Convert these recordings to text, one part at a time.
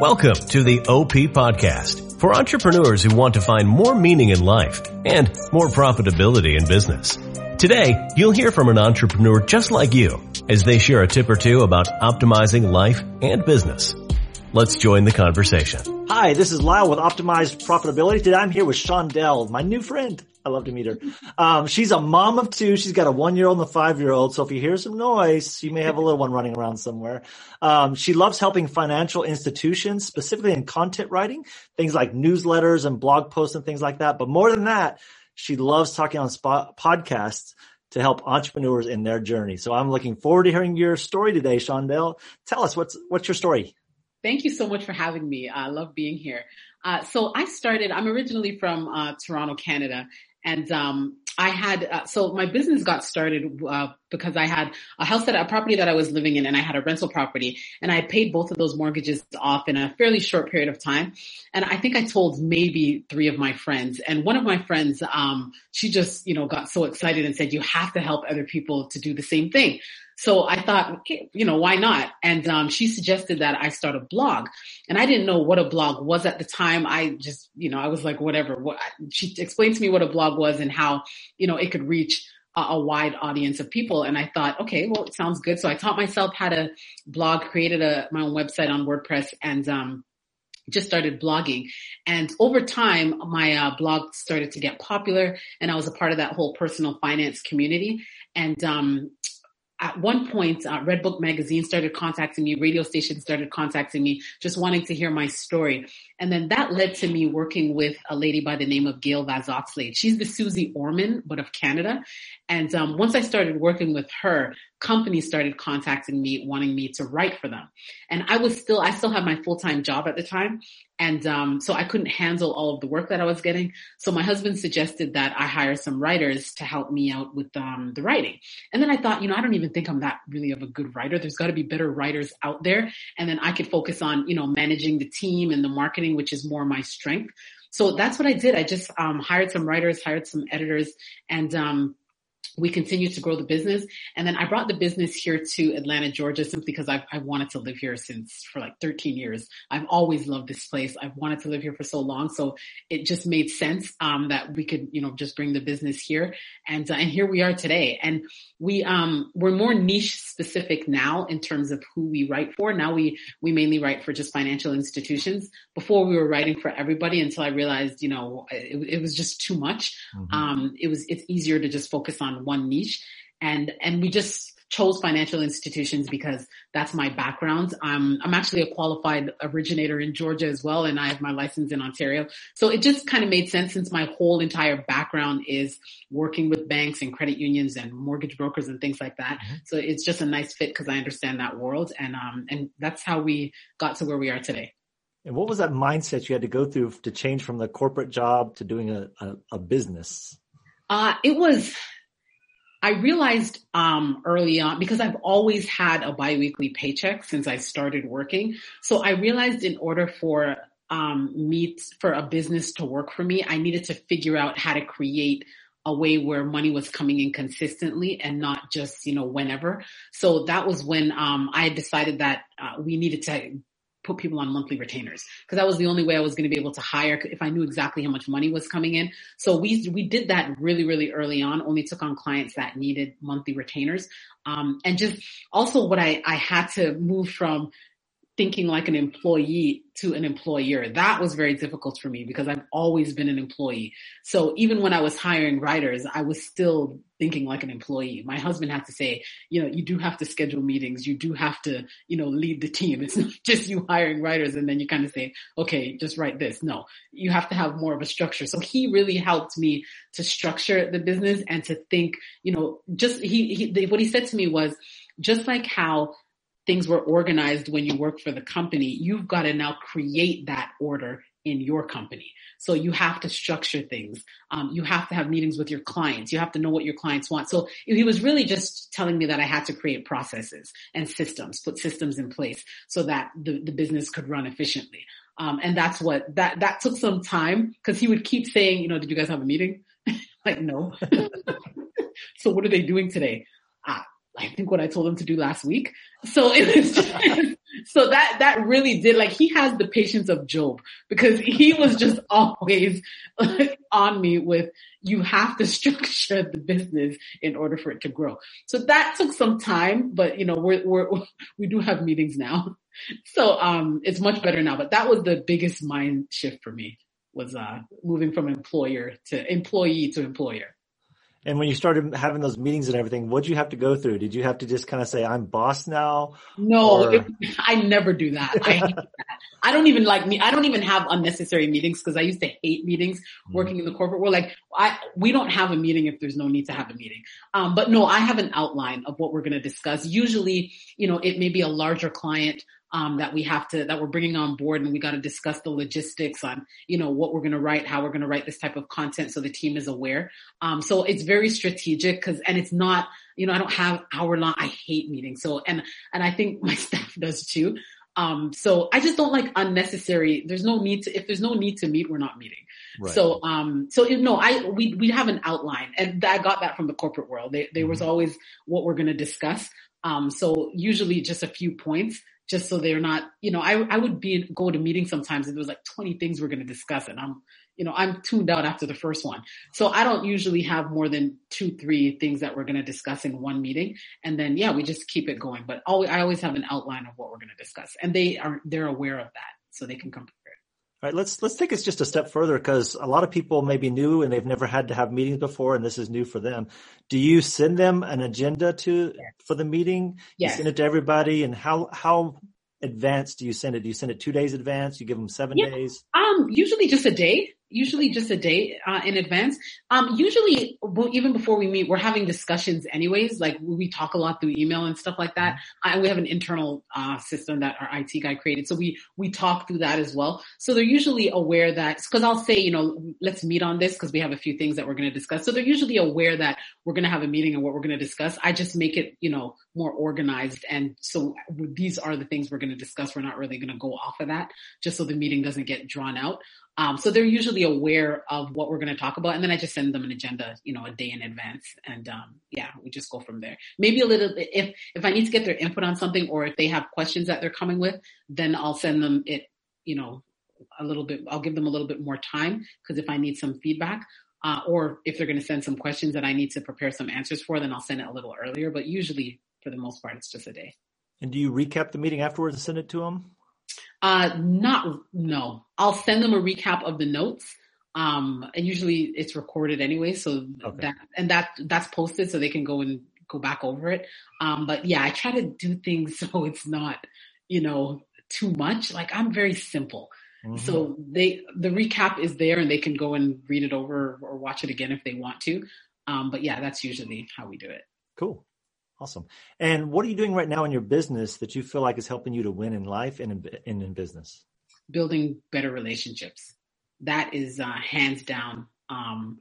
Welcome to the OP Podcast for entrepreneurs who want to find more meaning in life and more profitability in business. Today, you'll hear from an entrepreneur just like you as they share a tip or two about optimizing life and business. Let's join the conversation. Hi, this is Lyle with Optimized Profitability. Today I'm here with Shondell, my new friend. I love to meet her. Um, she's a mom of two. She's got a one year old and a five year old. So if you hear some noise, you may have a little one running around somewhere. Um, she loves helping financial institutions, specifically in content writing, things like newsletters and blog posts and things like that. But more than that, she loves talking on spot podcasts to help entrepreneurs in their journey. So I'm looking forward to hearing your story today, Shondell. Tell us what's, what's your story? Thank you so much for having me. I love being here. Uh, so I started, I'm originally from uh, Toronto, Canada, and um, I had uh, so my business got started uh, because I had a house that a property that I was living in, and I had a rental property, and I paid both of those mortgages off in a fairly short period of time. And I think I told maybe three of my friends, and one of my friends, um, she just you know got so excited and said, "You have to help other people to do the same thing." So I thought, okay, you know, why not? And um, she suggested that I start a blog, and I didn't know what a blog was at the time. I just, you know, I was like, whatever. What, she explained to me what a blog was and how, you know, it could reach a, wide audience of people. And I thought, okay, well, it sounds good. So I taught myself how to blog, created a my own website on WordPress, and um, just started blogging. And over time, my uh, blog started to get popular and I was a part of that whole personal finance community. And, um, at one point, uh, Redbook magazine started contacting me, radio stations started contacting me, just wanting to hear my story. And then that led to me working with a lady by the name of Gail Vaz-Oxlade. She's the Suze Orman, but of Canada. And um, once I started working with her, companies started contacting me, wanting me to write for them. And I was still, I still had my full-time job at the time. And um, so I couldn't handle all of the work that I was getting. So my husband suggested that I hire some writers to help me out with um, the writing. And then I thought, you know, I don't even think I'm that really of a good writer. There's got to be better writers out there. And then I could focus on, you know, managing the team and the marketing, which is more my strength. So that's what I did. I just um, hired some writers, hired some editors, and um, we continued to grow the business. And then I brought the business here to Atlanta, Georgia, simply because I've, I wanted to live here since for like 13 years. I've always loved this place. I've wanted to live here for so long. So it just made sense, um, that we could, you know, just bring the business here. And, uh, and here we are today. And we, um, we're more niche specific now in terms of who we write for. Now we, we mainly write for just financial institutions. Before we were writing for everybody until I realized, you know, it, it was just too much. Mm-hmm. Um, it was, it's easier to just focus on one niche. And, and we just chose financial institutions because that's my background. I'm, I'm actually a qualified originator in Georgia as well, and I have my license in Ontario. So it just kind of made sense since my whole entire background is working with banks and credit unions and mortgage brokers and things like that. Mm-hmm. So it's just a nice fit because I understand that world, and um, and that's how we got to where we are today. And what was that mindset you had to go through to change from the corporate job to doing a, a, a business? Uh, it was I realized um, early on because I've always had a biweekly paycheck since I started working. So I realized in order for um, me for a business to work for me, I needed to figure out how to create a way where money was coming in consistently and not just you know whenever. So that was when um, I decided that uh, we needed to put people on monthly retainers because that was the only way I was going to be able to hire if I knew exactly how much money was coming in. So we we did that really really early on. Only took on clients that needed monthly retainers, um, and just also what I I had to move from thinking like an employee to an employer. That was very difficult for me because I've always been an employee. So even when I was hiring writers, I was still thinking like an employee. My husband had to say, you know, you do have to schedule meetings. You do have to, you know, lead the team. It's not just you hiring writers and then you kind of say, okay, just write this. No, you have to have more of a structure. So he really helped me to structure the business and to think, you know, just he, he what he said to me was just like how things were organized when you work for the company, you've got to now create that order in your company. So you have to structure things. Um, you have to have meetings with your clients. You have to know what your clients want. So he was really just telling me that I had to create processes and systems, put systems in place so that the, the business could run efficiently. Um, and that's what that that took some time because he would keep saying, you know, did you guys have a meeting? like no. so what are they doing today? Ah, I think what I told him to do last week. So it was just, so that, that really did, like, he has the patience of Job because he was just always on me with, you have to structure the business in order for it to grow. So that took some time, but you know, we're, we're, we do have meetings now. So, um, it's much better now, but that was the biggest mind shift for me was, uh, moving from employer to employee to employer. And when you started having those meetings and everything, what did you have to go through? Did you have to just kind of say, I'm boss now? No, it, I never do that. I, that. I don't even like me. I don't even have unnecessary meetings because I used to hate meetings mm-hmm. working in the corporate world. Like I, we don't have a meeting if there's no need to have a meeting. Um, but no, I have an outline of what we're going to discuss. Usually, you know, it may be a larger client um, that we have to that we're bringing on board and we got to discuss the logistics on you know what we're going to write how we're going to write this type of content so the team is aware um, so it's very strategic because and it's not you know i don't have hour long i hate meetings so and and i think my staff does too um, so I just don't like unnecessary. There's no need to, if there's no need to meet, we're not meeting. Right. So, um, so you know, I, we, we have an outline and I got that from the corporate world. There, there was mm-hmm. always what we're going to discuss. Um, so usually just a few points just so they're not, you know, I, I would be, go to meetings sometimes and there was like 20 things we're going to discuss and I'm, you know, I'm tuned out after the first one. So I don't usually have more than two, three things that we're going to discuss in one meeting. And then, yeah, we just keep it going. But always, I always have an outline of what we're going to discuss and they are, they're aware of that so they can come all right, let's let's take this just a step further because a lot of people may be new and they've never had to have meetings before, and this is new for them. Do you send them an agenda to yes. for the meeting? Yes. You send it to everybody, and how how advanced do you send it? Do you send it two days advance? You give them seven yeah. days? Um, usually just a day usually just a day uh, in advance. Um, usually, even before we meet, we're having discussions anyways. Like we talk a lot through email and stuff like that. I, we have an internal uh, system that our IT guy created, so we we talk through that as well. So they're usually aware that because I'll say, you know, let's meet on this because we have a few things that we're going to discuss. So they're usually aware that we're going to have a meeting and what we're going to discuss. I just make it, you know, more organized, and so these are the things we're going to discuss. We're not really going to go off of that, just so the meeting doesn't get drawn out. Um, so they're usually aware of what we're going to talk about, and then I just send them an agenda, you know, a day in advance, and um, yeah, we just go from there. Maybe a little bit if if I need to get their input on something, or if they have questions that they're coming with, then I'll send them it, you know, a little bit. I'll give them a little bit more time because if I need some feedback, uh, or if they're going to send some questions that I need to prepare some answers for, then I'll send it a little earlier. But usually, for the most part, it's just a day. And do you recap the meeting afterwards and send it to them? Uh, not, no. I'll send them a recap of the notes. Um, and usually it's recorded anyway. So okay. that, and that, that's posted so they can go and go back over it. Um, but yeah, I try to do things so it's not, you know, too much. Like I'm very simple. Mm-hmm. So they, the recap is there and they can go and read it over or watch it again if they want to. Um, but yeah, that's usually how we do it. Cool. Awesome. And what are you doing right now in your business that you feel like is helping you to win in life and in, in business? Building better relationships. That is uh, hands down. Um,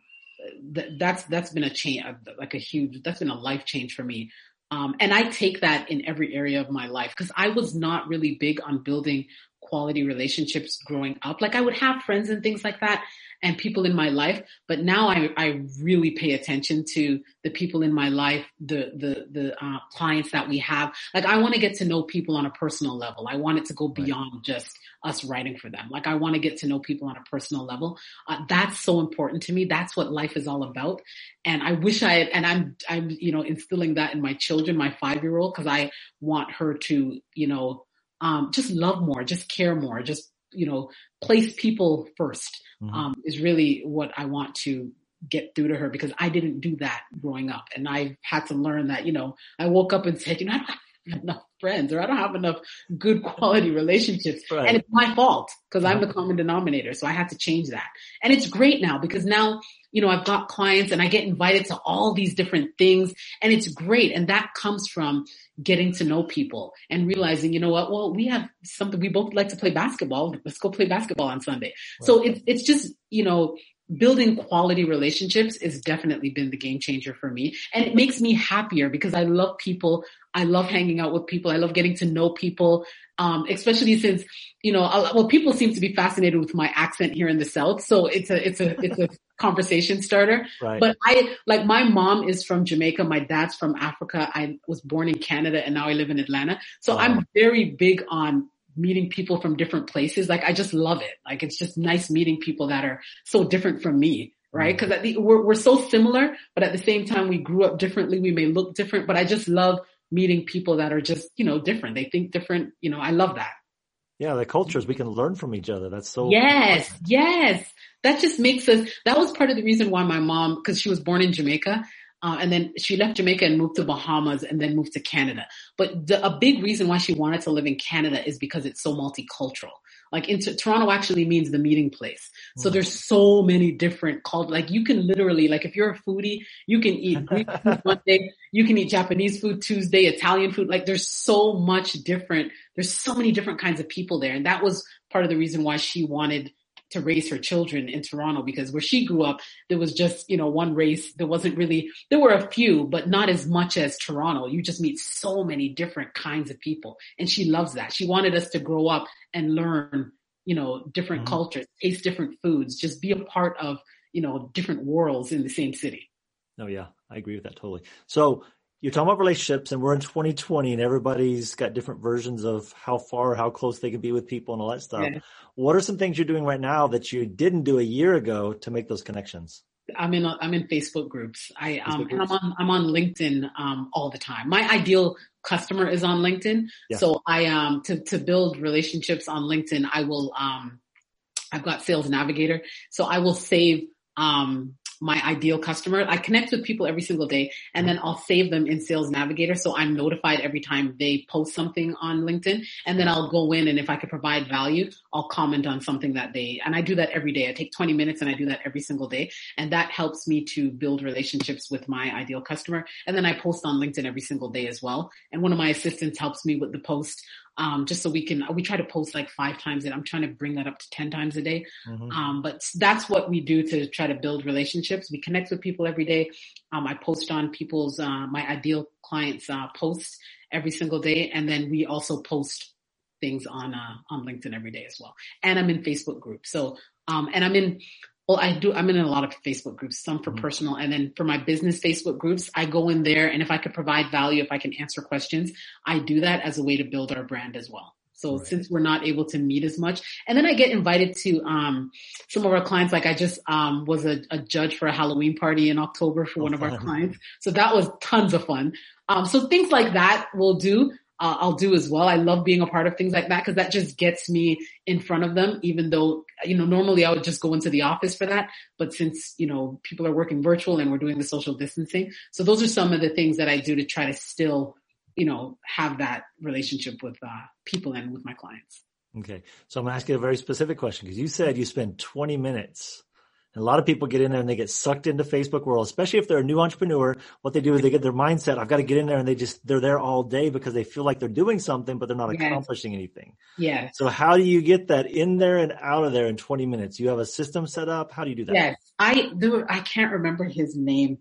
th- that's that's been a change, like a huge. That's been a life change for me. Um, and I take that in every area of my life because I was not really big on building quality relationships growing up. Like I would have friends and things like that and people in my life, but now I, I really pay attention to the people in my life, the, the, the uh, clients that we have. Like I want to get to know people on a personal level. I want it to go beyond right. just us writing for them. Like I want to get to know people on a personal level. Uh, that's so important to me. That's what life is all about. And I wish I and I'm, I'm, you know, instilling that in my children, my five year old, cause I want her to, you know, um, just love more, just care more, just, you know, place people 1st mm-hmm. um, is really what I want to get through to her because I didn't do that growing up. And I've had to learn that, you know, I woke up and said, you know, I don't enough friends or I don't have enough good quality relationships. Right. And it's my fault because I'm the common denominator. So I had to change that. And it's great now because now you know, I've got clients and I get invited to all these different things and it's great. And that comes from getting to know people and realizing, you know what, well, we have something, we both like to play basketball. Let's go play basketball on Sunday. Right. So it's, it's just, you know, building quality relationships has definitely been the game changer for me. And it makes me happier because I love people. I love hanging out with people. I love getting to know people. Um, especially since, you know, well, people seem to be fascinated with my accent here in the South. So it's a, it's a, it's a conversation starter. Right. But I, like my mom is from Jamaica. My dad's from Africa. I was born in Canada and now I live in Atlanta. So Wow. I'm very big on meeting people from different places. Like I just love it. Like it's just nice meeting people that are so different from me. Right. Mm. Cause at the, we're, we're so similar, but at the same time, we grew up differently. We may look different, but I just love meeting people that are just, you know, different. They think different. You know, I love that. Yeah, the cultures we can learn from each other. That's so Yes, yes. That just makes us, that was part of the reason why my mom, cause she was born in Jamaica, uh, and then she left Jamaica and moved to Bahamas and then moved to Canada. But the, a big reason why she wanted to live in Canada is because it's so multicultural. Like in Toronto actually means the meeting place. So Mm. there's so many different cult, like you can literally, like if you're a foodie, you can eat Greek food one day, you can eat Japanese food Tuesday, Italian food. Like there's so much different, there's so many different kinds of people there. And that was part of the reason why she wanted to raise her children in Toronto because where she grew up, there was just, you know, one race. There wasn't really, there were a few, but not as much as Toronto. You just meet so many different kinds of people. And she loves that. She wanted us to grow up and learn, you know, different Mhm. cultures, taste different foods, just be a part of, you know, different worlds in the same city. Oh yeah, I agree with that totally. So you're talking about relationships and we're in 2020 and everybody's got different versions of how far, how close they can be with people and all that stuff. Yeah. What are some things you're doing right now that you didn't do a year ago to make those connections? I'm in I'm in Facebook groups. I um Facebook and I'm on I'm on LinkedIn um all the time. My ideal customer is on LinkedIn. Yeah. So I um to to build relationships on LinkedIn, I will um I've got Sales Navigator. So I will save um my ideal customer. I connect with people every single day and then I'll save them in Sales Navigator so I'm notified every time they post something on LinkedIn and then I'll go in and if I could provide value, I'll comment on something that they and I do that every day. I take 20 minutes and I do that every single day and that helps me to build relationships with my ideal customer. And then I post on LinkedIn every single day as well. And one of my assistants helps me with the post, um, just so we can, we try to post like five times and I'm trying to bring that up to 10 times a day. Mhm. Um, but that's what we do to try to build relationships. We connect with people every day. Um, I post on people's, uh, my ideal clients, uh, posts every single day. And then we also post things on, uh, on LinkedIn every day as well. And I'm in Facebook groups. So, um, and I'm in, well, I do, I'm in a lot of Facebook groups, some for Mhm. personal and then for my business Facebook groups, I go in there and if I could provide value, if I can answer questions, I do that as a way to build our brand as well. So Right. since we're not able to meet as much, and then I get invited to um, some of our clients. Like I just um, was a, a judge for a Halloween party in October for Oh, one of our clients, so that was tons of fun. Um, so things like that we'll do. Uh, I'll do as well. I love being a part of things like that because that just gets me in front of them. Even though you know normally I would just go into the office for that, but since you know people are working virtual and we're doing the social distancing, so those are some of the things that I do to try to still you know, have that relationship with uh, people and with my clients. Okay. So I'm going to ask you a very specific question because you said you spend 20 minutes. And a lot of people get in there and they get sucked into Facebook world, especially if they're a new entrepreneur. What they do is they get their mindset. I've got to get in there and they just, they're there all day because they feel like they're doing something, but they're not Yes. accomplishing anything. Yeah. So how do you get that in there and out of there in 20 minutes? You have a system set up. How do you do that? Yes. I do. I can't remember his name,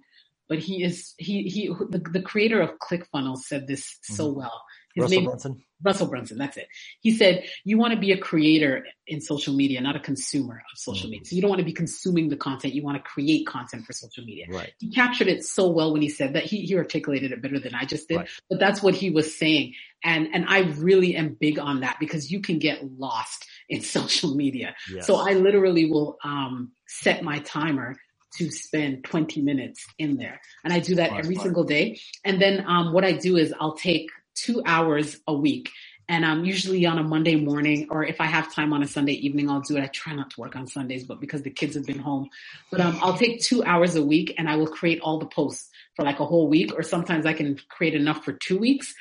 but he is, he, he, the, the creator of ClickFunnels said this so mm-hmm. well. His Mm-hmm. Russell name, Brunson. Russell Brunson, that's it. He said, you want to be a creator in social media, not a consumer of social Mhm. media. So you don't want to be consuming the content. You want to create content for social media. Right. He captured it so well when he said that he, he articulated it better than I just did, Right. but that's what he was saying. And, and I really am big on that because you can get lost in social media. Yes. So I literally will, um, set my timer to spend 20 minutes in there. And I do that every single day. And then, um, what I do is I'll take two hours a week and I'm usually on a Monday morning or if I have time on a Sunday evening, I'll do it. I try not to work on Sundays, but because the kids have been home, but, um, I'll take two hours a week and I will create all the posts for like a whole week or sometimes I can create enough for two weeks.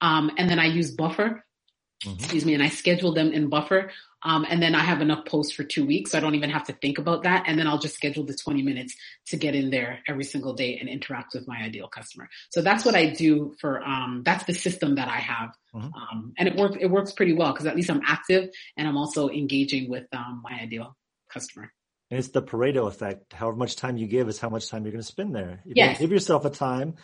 Um, and then I use buffer Mhm. excuse me, and I schedule them in buffer. Um, and then I have enough posts for two weeks, so I don't even have to think about that. And then I'll just schedule the 20 minutes to get in there every single day and interact with my ideal customer. So that's what I do for, um, that's the system that I have. Mhm. Um, and it works, it works pretty well because at least I'm active and I'm also engaging with, um, my ideal customer. And it's the Pareto effect. However much time you give is how much time you're going to spend there. If Yes. you give yourself a time,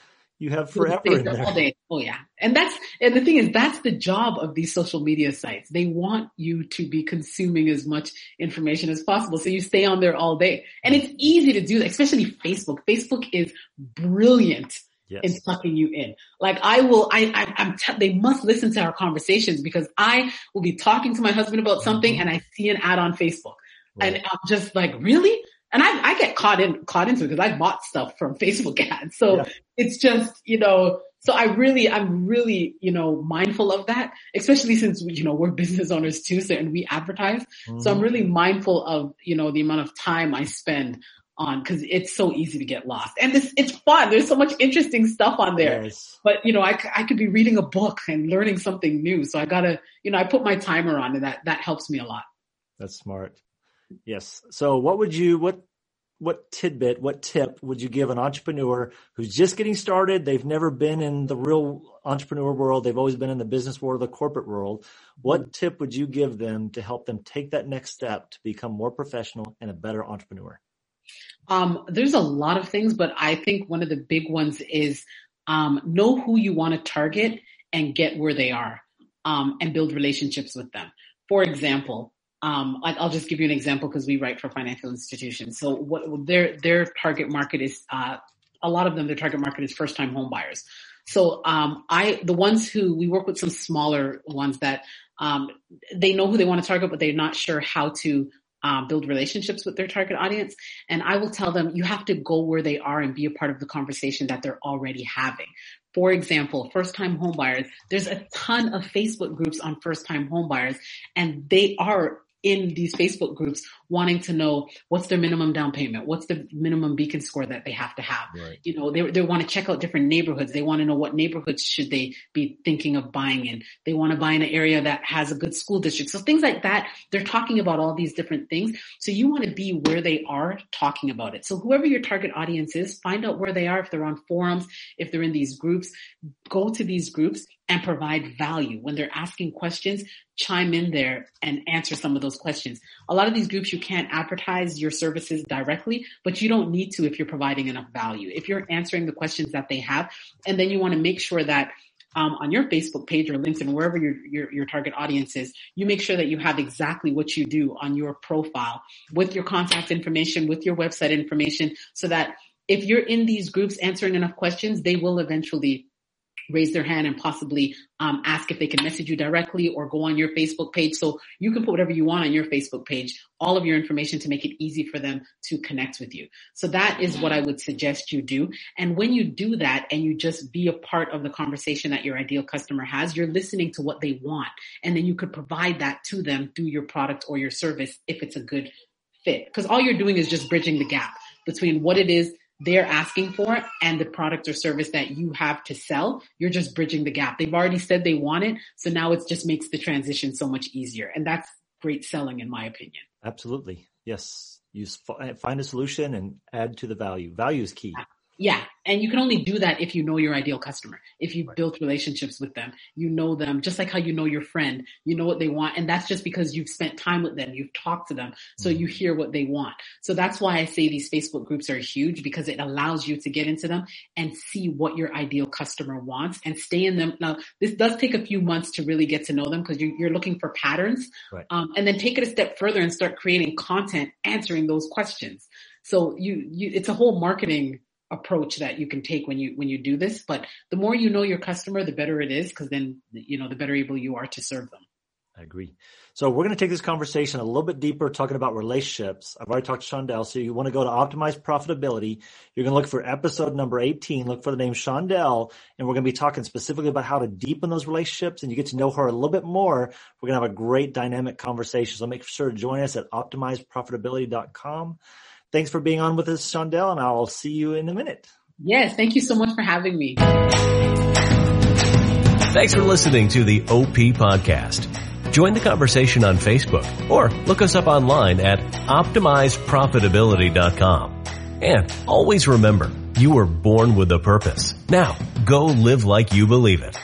you have forever in there. All day. Oh yeah. And that's, and the thing is, that's the job of these social media sites. They want you to be consuming as much information as possible. So you stay on there all day. And it's easy to do that, especially Facebook. Facebook is brilliant yes. in sucking you in. Like I will, I, I am t- they must listen to our conversations because I will be talking to my husband about something mm-hmm. and I see an ad on Facebook. Right. And I'm just like, really? And I, I get caught in, caught into it because I bought stuff from Facebook ads. So yeah. it's just, you know, so I really, I'm really, you know, mindful of that, especially since, you know, we're business owners too. So, and we advertise. Mm-hmm. So I'm mm-hmm. really mindful of, you know, the amount of time I spend on because it's so easy to get lost and this, it's fun. There's so much interesting stuff on there, yes. but you know, I, I could be reading a book and learning something new. So I gotta, you know, I put my timer on and that, that helps me a lot. That's smart. Yes. So what would you what what tidbit, what tip would you give an entrepreneur who's just getting started? They've never been in the real entrepreneur world. They've always been in the business world, the corporate world. What tip would you give them to help them take that next step to become more professional and a better entrepreneur? Um, there's a lot of things, but I think one of the big ones is um, know who you want to target and get where they are um, and build relationships with them. For example, um, I'll just give you an example because we write for financial institutions. So what their their target market is, uh, a lot of them, their target market is first time home buyers. So um, I the ones who we work with some smaller ones that um, they know who they want to target, but they're not sure how to um, build relationships with their target audience. And I will tell them you have to go where they are and be a part of the conversation that they're already having. For example, first time homebuyers, there's a ton of Facebook groups on first time homebuyers and they are in these Facebook groups wanting to know what's their minimum down payment, what's the minimum beacon score that they have to have. Right. You know, they they want to check out different neighborhoods. They want to know what neighborhoods should they be thinking of buying in. They want to buy in an area that has a good school district. So things like that. They're talking about all these different things. So you want to be where they are talking about it. So whoever your target audience is, find out where they are. If they're on forums, if they're in these groups, go to these groups and provide value. When they're asking questions, chime in there and answer some of those questions. A lot of these groups, you can't advertise your services directly, but you don't need to if you're providing enough value. If you're answering the questions that they have, and then you want to make sure that um, on your Facebook page or LinkedIn, wherever your, your, your target audience is, you make sure that you have exactly what you do on your profile with your contact information, with your website information, so that if you're in these groups answering enough questions, they will eventually raise their hand and possibly um, ask if they can message you directly or go on your Facebook page. So you can put whatever you want on your Facebook page, all of your information to make it easy for them to connect with you. So that is what I would suggest you do. And when you do that and you just be a part of the conversation that your ideal customer has, you're listening to what they want. And then you could provide that to them through your product or your service if it's a good fit. Because all you're doing is just bridging the gap between what it is they're asking for and the product or service that you have to sell, you're just bridging the gap. They've already said they want it. So now it just makes the transition so much easier. And that's great selling in my opinion. Absolutely. Yes. You find a solution and add to the value. Value is key. Yeah. And you can only do that if you know your ideal customer. If you've right. built relationships with them, you know them just like how you know your friend, you know what they want. And that's just because you've spent time with them. You've talked to them. So mm-hmm. you hear what they want. So that's why I say these Facebook groups are huge because it allows you to get into them and see what your ideal customer wants and stay in them. Now, this does take a few months to really get to know them because you're, looking for patterns. Right. Um, and then take it a step further and start creating content answering those questions. So you, you, it's a whole marketing approach that you can take when you when you do this. But the more you know your customer the better it is because then you know the better able you are to serve them. I agree. So we're going to take this conversation a little bit deeper talking about relationships. I've already talked to shondell so you want to go to optimize profitability. You're going to look for episode number 18 look for the name shondell and we're going to be talking specifically about how to deepen those relationships and you get to know her a little bit more. We're going to have a great dynamic conversation so make sure to join us at optimizeprofitability.com Thanks for being on with us, Shondell, and I'll see you in a minute. Yes, thank you so much for having me. Thanks for listening to the OP podcast. Join the conversation on Facebook or look us up online at optimizeprofitability.com. And always remember, you were born with a purpose. Now, go live like you believe it.